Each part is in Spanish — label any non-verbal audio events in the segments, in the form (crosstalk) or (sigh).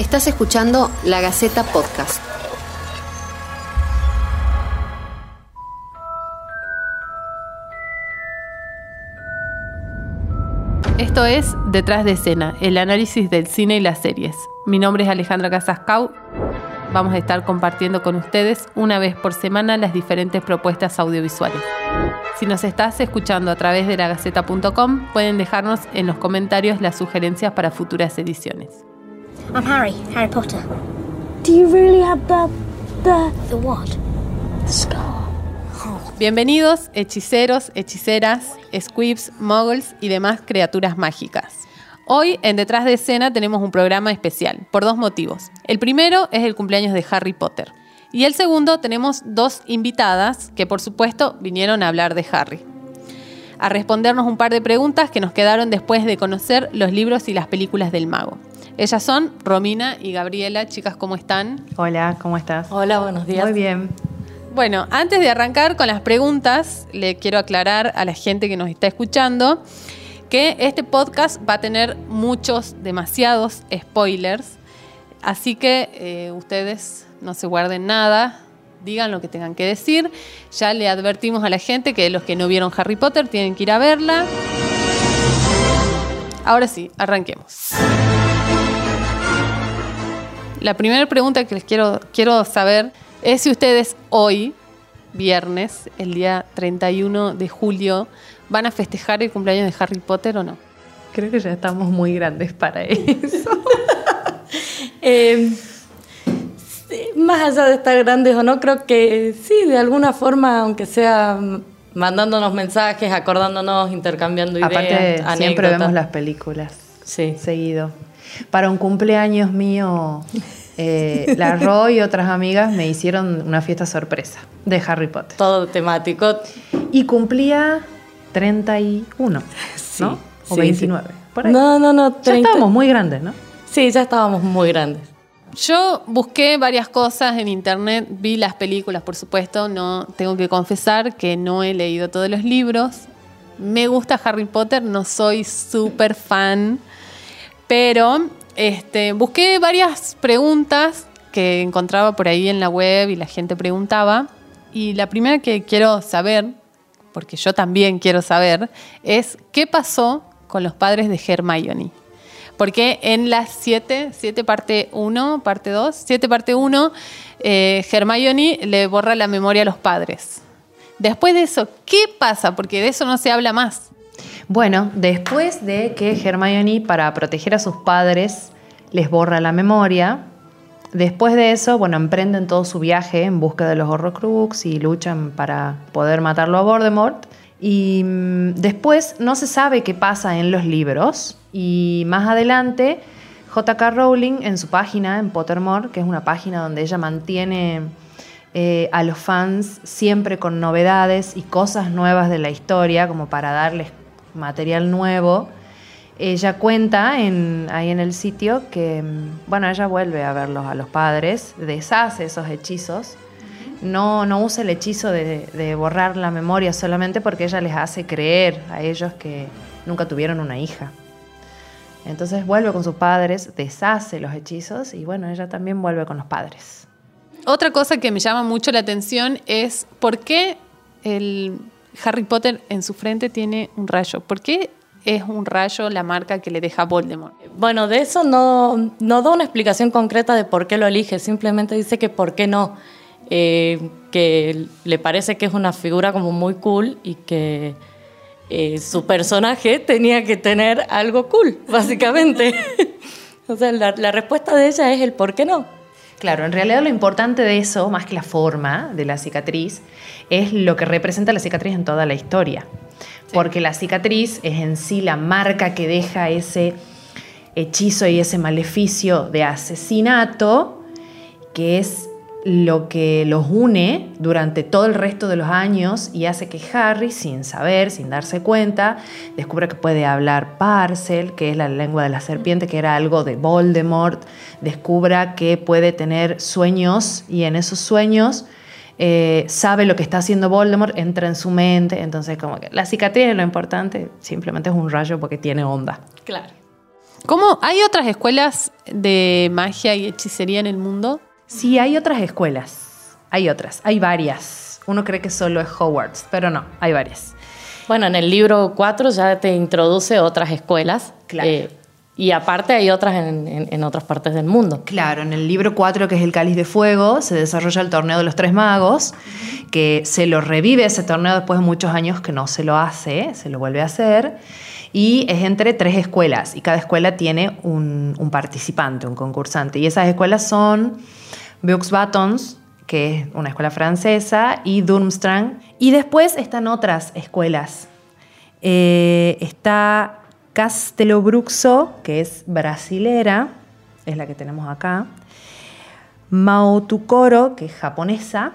Estás escuchando La Gaceta Podcast. Esto es Detrás de escena, el análisis del cine y las series. Mi nombre es Alejandra Casascau. Vamos a estar compartiendo con ustedes una vez por semana las diferentes propuestas audiovisuales. Si nos estás escuchando a través de lagaceta.com, pueden dejarnos en los comentarios las sugerencias para futuras ediciones. I'm Harry, Harry Potter. Do you really have the the The what? the scar? Bienvenidos, hechiceros, hechiceras, squibs, muggles y demás criaturas mágicas. Hoy en Detrás de Escena tenemos un programa especial, por dos motivos. El primero es el cumpleaños de Harry Potter. Y el segundo tenemos dos invitadas que por supuesto vinieron a hablar de Harry. A respondernos un par de preguntas que nos quedaron después de conocer los libros y las películas del mago. Ellas son Romina y Gabriela. Chicas, ¿cómo están? Hola, ¿cómo estás? Hola, buenos días. Muy bien. Bueno, antes de arrancar con las preguntas, le quiero aclarar a la gente que nos está escuchando que este podcast va a tener muchos, demasiados spoilers. Así que eh, ustedes no se guarden nada, digan lo que tengan que decir. Ya le advertimos a la gente que los que no vieron Harry Potter tienen que ir a verla. Ahora sí, arranquemos. La primera pregunta que les quiero, quiero saber es si ustedes hoy, viernes, el día 31 de julio, van a festejar el cumpleaños de Harry Potter o no. Creo que ya estamos muy grandes para eso. (laughs) Eh, más allá de estar grandes o no, creo que sí, de alguna forma, aunque sea mandándonos mensajes, acordándonos, intercambiando ideas. Aparte, siempre anécdotas. vemos las películas Sí. seguido. Para un cumpleaños mío, eh, (laughs) la Roy y otras amigas me hicieron una fiesta sorpresa de Harry Potter. Todo temático. Y cumplía 31, Sí, ¿no? O sí, 29. Por ahí. No, no, no. ya 30. estábamos muy grandes, ¿no? Sí, ya estábamos muy grandes. Yo busqué varias cosas en internet, vi las películas, por supuesto, no tengo que confesar que no he leído todos los libros. Me gusta Harry Potter, no soy súper fan, pero este, busqué varias preguntas que encontraba por ahí en la web y la gente preguntaba. Y la primera que quiero saber, porque yo también quiero saber, es qué pasó con los padres de Hermione. Porque en las 7, 7 parte 1, parte 2, 7 parte 1, eh, Hermione le borra la memoria a los padres. Después de eso, ¿qué pasa? Porque de eso no se habla más. Bueno, después de que Hermione, para proteger a sus padres, les borra la memoria, después de eso, bueno, emprenden todo su viaje en busca de los Horrocrux y luchan para poder matarlo a Voldemort. Y mm, después no se sabe qué pasa en los libros. Y más adelante, J.K. Rowling en su página, en Pottermore, que es una página donde ella mantiene eh, a los fans siempre con novedades y cosas nuevas de la historia, como para darles material nuevo. Ella cuenta en, ahí en el sitio que, bueno, ella vuelve a verlos a los padres, deshace esos hechizos. No, no usa el hechizo de, de borrar la memoria solamente porque ella les hace creer a ellos que nunca tuvieron una hija. Entonces vuelve con sus padres, deshace los hechizos y bueno, ella también vuelve con los padres. Otra cosa que me llama mucho la atención es por qué el Harry Potter en su frente tiene un rayo. ¿Por qué es un rayo la marca que le deja Voldemort? Bueno, de eso no, no da una explicación concreta de por qué lo elige, simplemente dice que por qué no, Eh, que le parece que es una figura como muy cool y que eh, su personaje tenía que tener algo cool, (laughs) básicamente. (laughs) o sea, la, la respuesta de ella es el por qué no. Claro, en realidad lo importante de eso, más que la forma de la cicatriz, es lo que representa la cicatriz en toda la historia. Porque la cicatriz es en sí la marca que deja ese hechizo y ese maleficio de asesinato, que es lo que los une durante todo el resto de los años y hace que Harry, sin saber, sin darse cuenta, descubra que puede hablar Parcel, que es la lengua de la serpiente, que era algo de Voldemort, descubra que puede tener sueños y en esos sueños eh, sabe lo que está haciendo Voldemort, entra en su mente, entonces como que la cicatriz es lo importante, simplemente es un rayo porque tiene onda. Claro. ¿Cómo? ¿Hay otras escuelas de magia y hechicería en el mundo? Sí, hay otras escuelas. Hay otras, hay varias. Uno cree que solo es Hogwarts, pero no, hay varias. Bueno, en el libro 4 ya te introduce otras escuelas. Claro. eh, y aparte hay otras en, en- en otras partes del mundo. Claro, en el libro 4, que es el Cáliz de Fuego, se desarrolla el torneo de los tres magos, que se lo revive ese torneo después de muchos años que no se lo hace, se lo vuelve a hacer, y es entre tres escuelas, y cada escuela tiene un, un participante, un concursante, y esas escuelas son Bucks Batons, que es una escuela francesa, y Durmstrang, y después están otras escuelas. Eh, está Castelobruxo, que es brasilera, es la que tenemos acá. Mautukoro, que es japonesa.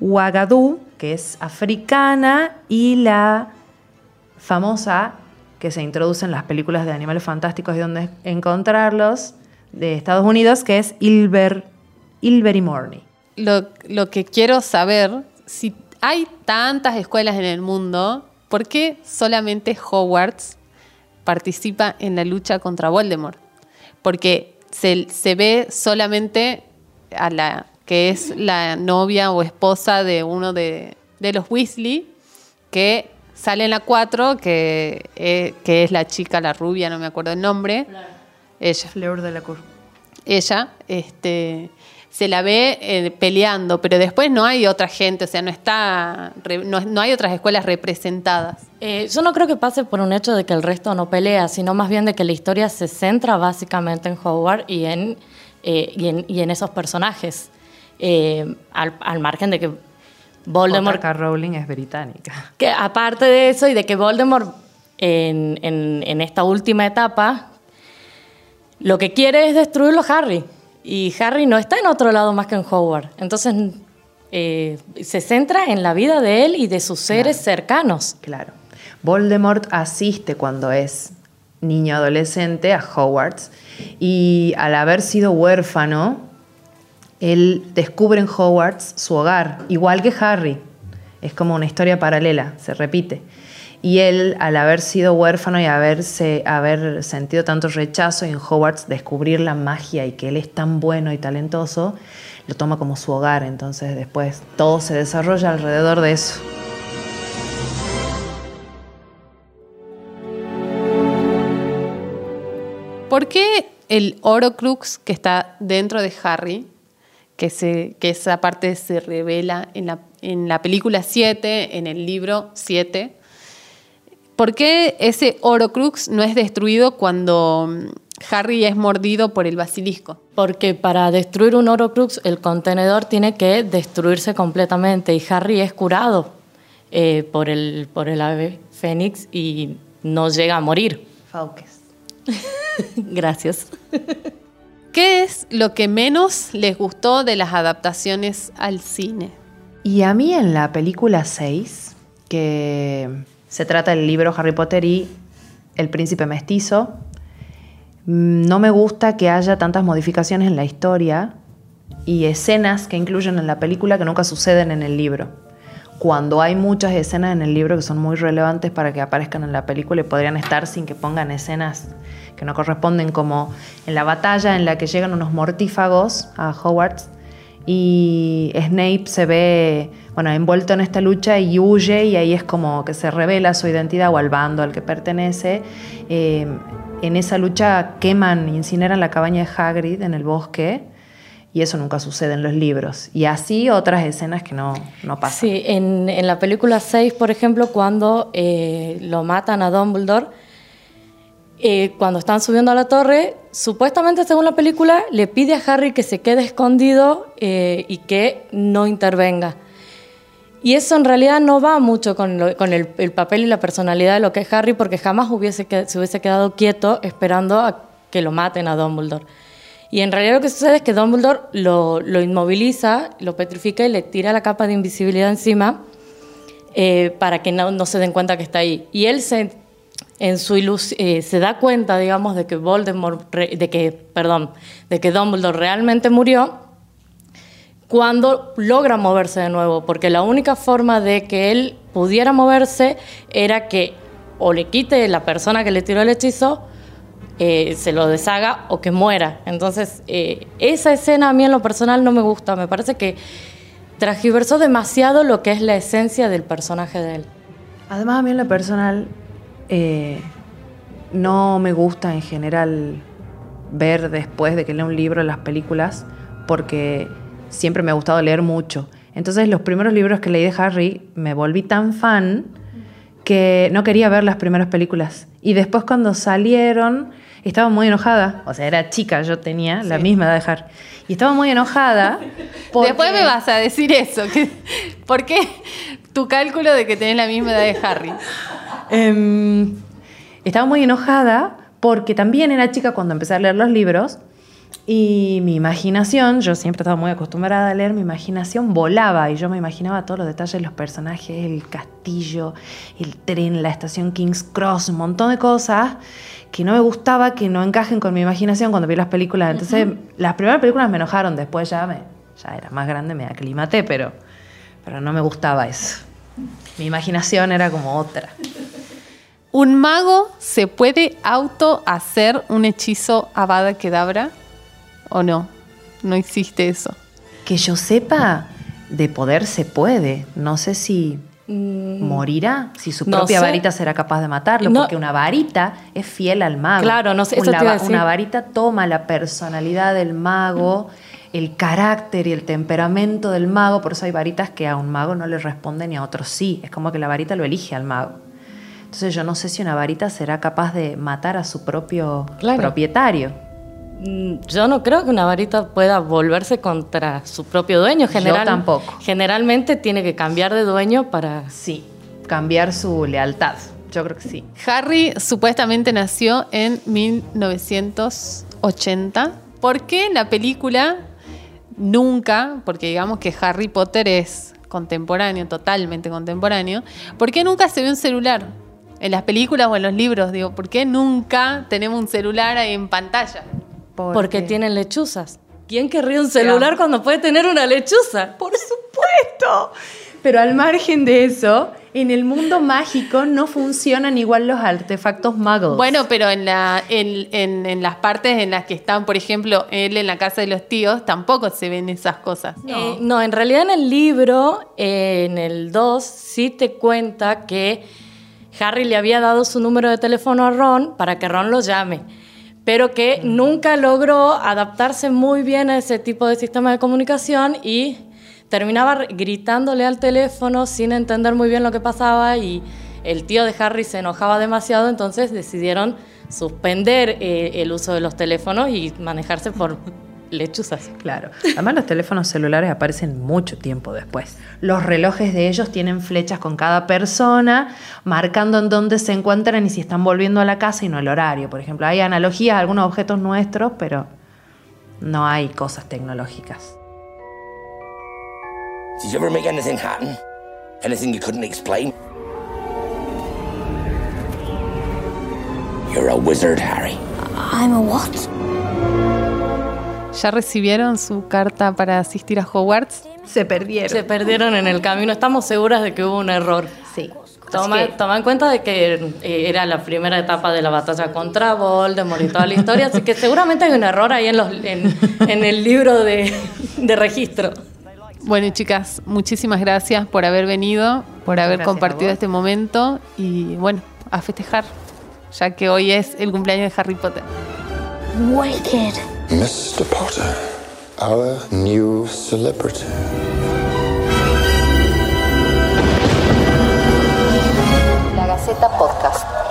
Ouagadougou, que es africana. Y la famosa, que se introduce en las películas de animales fantásticos y donde encontrarlos, de Estados Unidos, que es Ilver, Ilvery Morney. Lo, lo que quiero saber, si hay tantas escuelas en el mundo, ¿por qué solamente Hogwarts participa en la lucha contra Voldemort? Porque se, se ve solamente a la que es la novia o esposa de uno de, de los Weasley, que sale en la 4, que, eh, que es la chica, la rubia, no me acuerdo el nombre. Ella Fleur de la Cour. ella este, se la ve eh, peleando, pero después no hay otra gente, o sea, no está, re- no, no hay otras escuelas representadas. Eh, yo no creo que pase por un hecho de que el resto no pelea, sino más bien de que la historia se centra básicamente en Howard y en, eh, y en, y en esos personajes. Eh, al, al margen de que Voldemort J.K. Rowling es británica. Que aparte de eso y de que Voldemort en, en- en esta última etapa lo que quiere es destruirlo a Harry. Y Harry no está en otro lado más que en Hogwarts. Entonces eh, se centra en la vida de él y de sus seres cercanos. Claro. Voldemort asiste cuando es niño adolescente a Hogwarts y al haber sido huérfano, él descubre en Hogwarts su hogar, igual que Harry. Es como una historia paralela, se repite. Y él, al haber sido huérfano y haberse, haber sentido tanto rechazo y en Hogwarts descubrir la magia y que él es tan bueno y talentoso, lo toma como su hogar. Entonces después todo se desarrolla alrededor de eso. ¿Por qué el Horocrux que está dentro de Harry, que, se, que esa parte se revela en la, en la película 7, en el libro 7, ¿por qué ese Horocrux no es destruido cuando mm, Harry es mordido por el basilisco? Porque para destruir un Horocrux, el contenedor tiene que destruirse completamente. Y Harry es curado eh, por, el, por el ave fénix y no llega a morir. Fauques. (laughs) Gracias. ¿Qué es lo que menos les gustó de las adaptaciones al cine? Y a mí en la película 6, que se trata del libro Harry Potter y El príncipe mestizo, mm, no me gusta que haya tantas modificaciones en la historia y escenas que incluyen en la película que nunca suceden en el libro. Cuando hay muchas escenas en el libro que son muy relevantes para que aparezcan en la película y podrían estar sin que pongan escenas que no corresponden, como en la batalla en la que llegan unos mortífagos a Hogwarts y Snape se ve, bueno, envuelto en esta lucha y huye y ahí es como que se revela su identidad o al bando al que pertenece. Eh, en esa lucha queman, incineran la cabaña de Hagrid en el bosque y eso nunca sucede en los libros. Y así otras escenas que no, no pasan. Sí, en, en la película 6, por ejemplo, cuando eh, lo matan a Dumbledore, eh, cuando están subiendo a la torre, supuestamente según la película, le pide a Harry que se quede escondido eh, y que no intervenga. Y eso en realidad no va mucho con, el, el papel y la personalidad de lo que es Harry, porque jamás hubiese que- se hubiese quedado quieto esperando a que lo maten a Dumbledore. Y en realidad lo que sucede es que Dumbledore lo, inmoviliza, lo petrifica y le tira la capa de invisibilidad encima eh, para que no, se den cuenta que está ahí. Y él se, en su ilus- eh, se da cuenta, digamos, de que Voldemort, de que, perdón, de que Dumbledore realmente murió cuando logra moverse de nuevo, porque la única forma de que él pudiera moverse era que o le quite la persona que le tiró el hechizo eh, se lo deshaga o que muera. Entonces, eh, esa escena a mí en lo personal no me gusta. Me parece que transgiversó demasiado lo que es la esencia del personaje de él. Además, a mí en lo personal eh, no me gusta en general ver después de que leo un libro las películas porque siempre me ha gustado leer mucho. Entonces los primeros libros que leí de Harry me volví tan fan que no quería ver las primeras películas. Y después cuando salieron estaba muy enojada. O sea, era chica, yo tenía la misma edad de Harry. Y estaba muy enojada. porque- Después me vas a decir eso. que- ¿Por qué tu cálculo de que tenés la misma edad de Harry? Em, estaba muy enojada porque también era chica cuando empecé a leer los libros y mi imaginación, yo siempre estaba muy acostumbrada a leer, mi imaginación volaba y yo me imaginaba todos los detalles de los personajes, el castillo, el tren, la estación King's Cross, un montón de cosas que no me gustaba que no encajen con mi imaginación cuando vi las películas. Entonces, las primeras películas me enojaron, después ya me ya era más grande, me aclimaté, pero pero no me gustaba eso. Mi imaginación era como otra. ¿Un mago se puede auto hacer un hechizo Avada Kedavra o no? No existe eso. Que yo sepa, de poder se puede. No sé si morirá, si su Mm. no propia sé. varita será capaz de matarlo, No. porque una varita es fiel al mago. Claro, no sé, eso una, te iba a va- decir. una varita toma la personalidad del mago, el carácter y el temperamento del mago, por eso hay varitas que a un mago no le responden y a otros sí. Es como que la varita lo elige al mago. Entonces yo no sé si una varita será capaz de matar a su propio Claro. propietario. Mm, Yo no creo que una varita pueda volverse contra su propio dueño. General, tampoco. Generalmente tiene que cambiar de dueño para... Sí, cambiar su lealtad. Yo creo que sí. Harry supuestamente nació en 1980. ¿Por qué en la película nunca, porque digamos que Harry Potter es contemporáneo, totalmente contemporáneo, ¿por qué nunca se ve un celular? En las películas o en los libros, digo, ¿por qué nunca tenemos un celular ahí en pantalla? Porque tienen lechuzas. ¿Quién querría un celular cuando puede tener una lechuza? Por supuesto. Pero al margen de eso, en el mundo mágico no funcionan igual los artefactos magos. Bueno, pero en, la, en, en- en las partes en las que están, por ejemplo, él en la casa de los tíos, tampoco se ven esas cosas. Eh, no, en realidad en el libro, eh, en el 2, sí te cuenta que Harry le había dado su número de teléfono a Ron para que Ron lo llame, pero que nunca logró adaptarse muy bien a ese tipo de sistema de comunicación y terminaba gritándole al teléfono sin entender muy bien lo que pasaba y el tío de Harry se enojaba demasiado, entonces decidieron suspender eh, el uso de los teléfonos y manejarse por (laughs) lechuzas. Claro. Además los teléfonos celulares aparecen mucho tiempo después. Los relojes de ellos tienen flechas con cada persona, marcando en dónde se encuentran y si están volviendo a la casa y no el horario. Por ejemplo, hay analogías a algunos objetos nuestros, pero no hay cosas tecnológicas. Did you ever make anything happen? Anything you couldn't explain? You're a wizard, Harry. I'm a what? ¿Ya recibieron su carta para asistir a Hogwarts? Se perdieron. Se perdieron en el camino. Estamos seguras de que hubo un error. Sí. Toma, Es que- toma en cuenta de que eh, era la primera etapa de la batalla contra Voldemort y toda la historia, así que seguramente hay un error ahí en, los, en, en el libro de, de registro. Bueno, chicas, muchísimas gracias por haber venido, por haber gracias compartido este momento y bueno, a festejar, ya que hoy es el cumpleaños de Harry Potter. Wicked. Mr. Potter, our new celebrity. La Gaceta Podcast.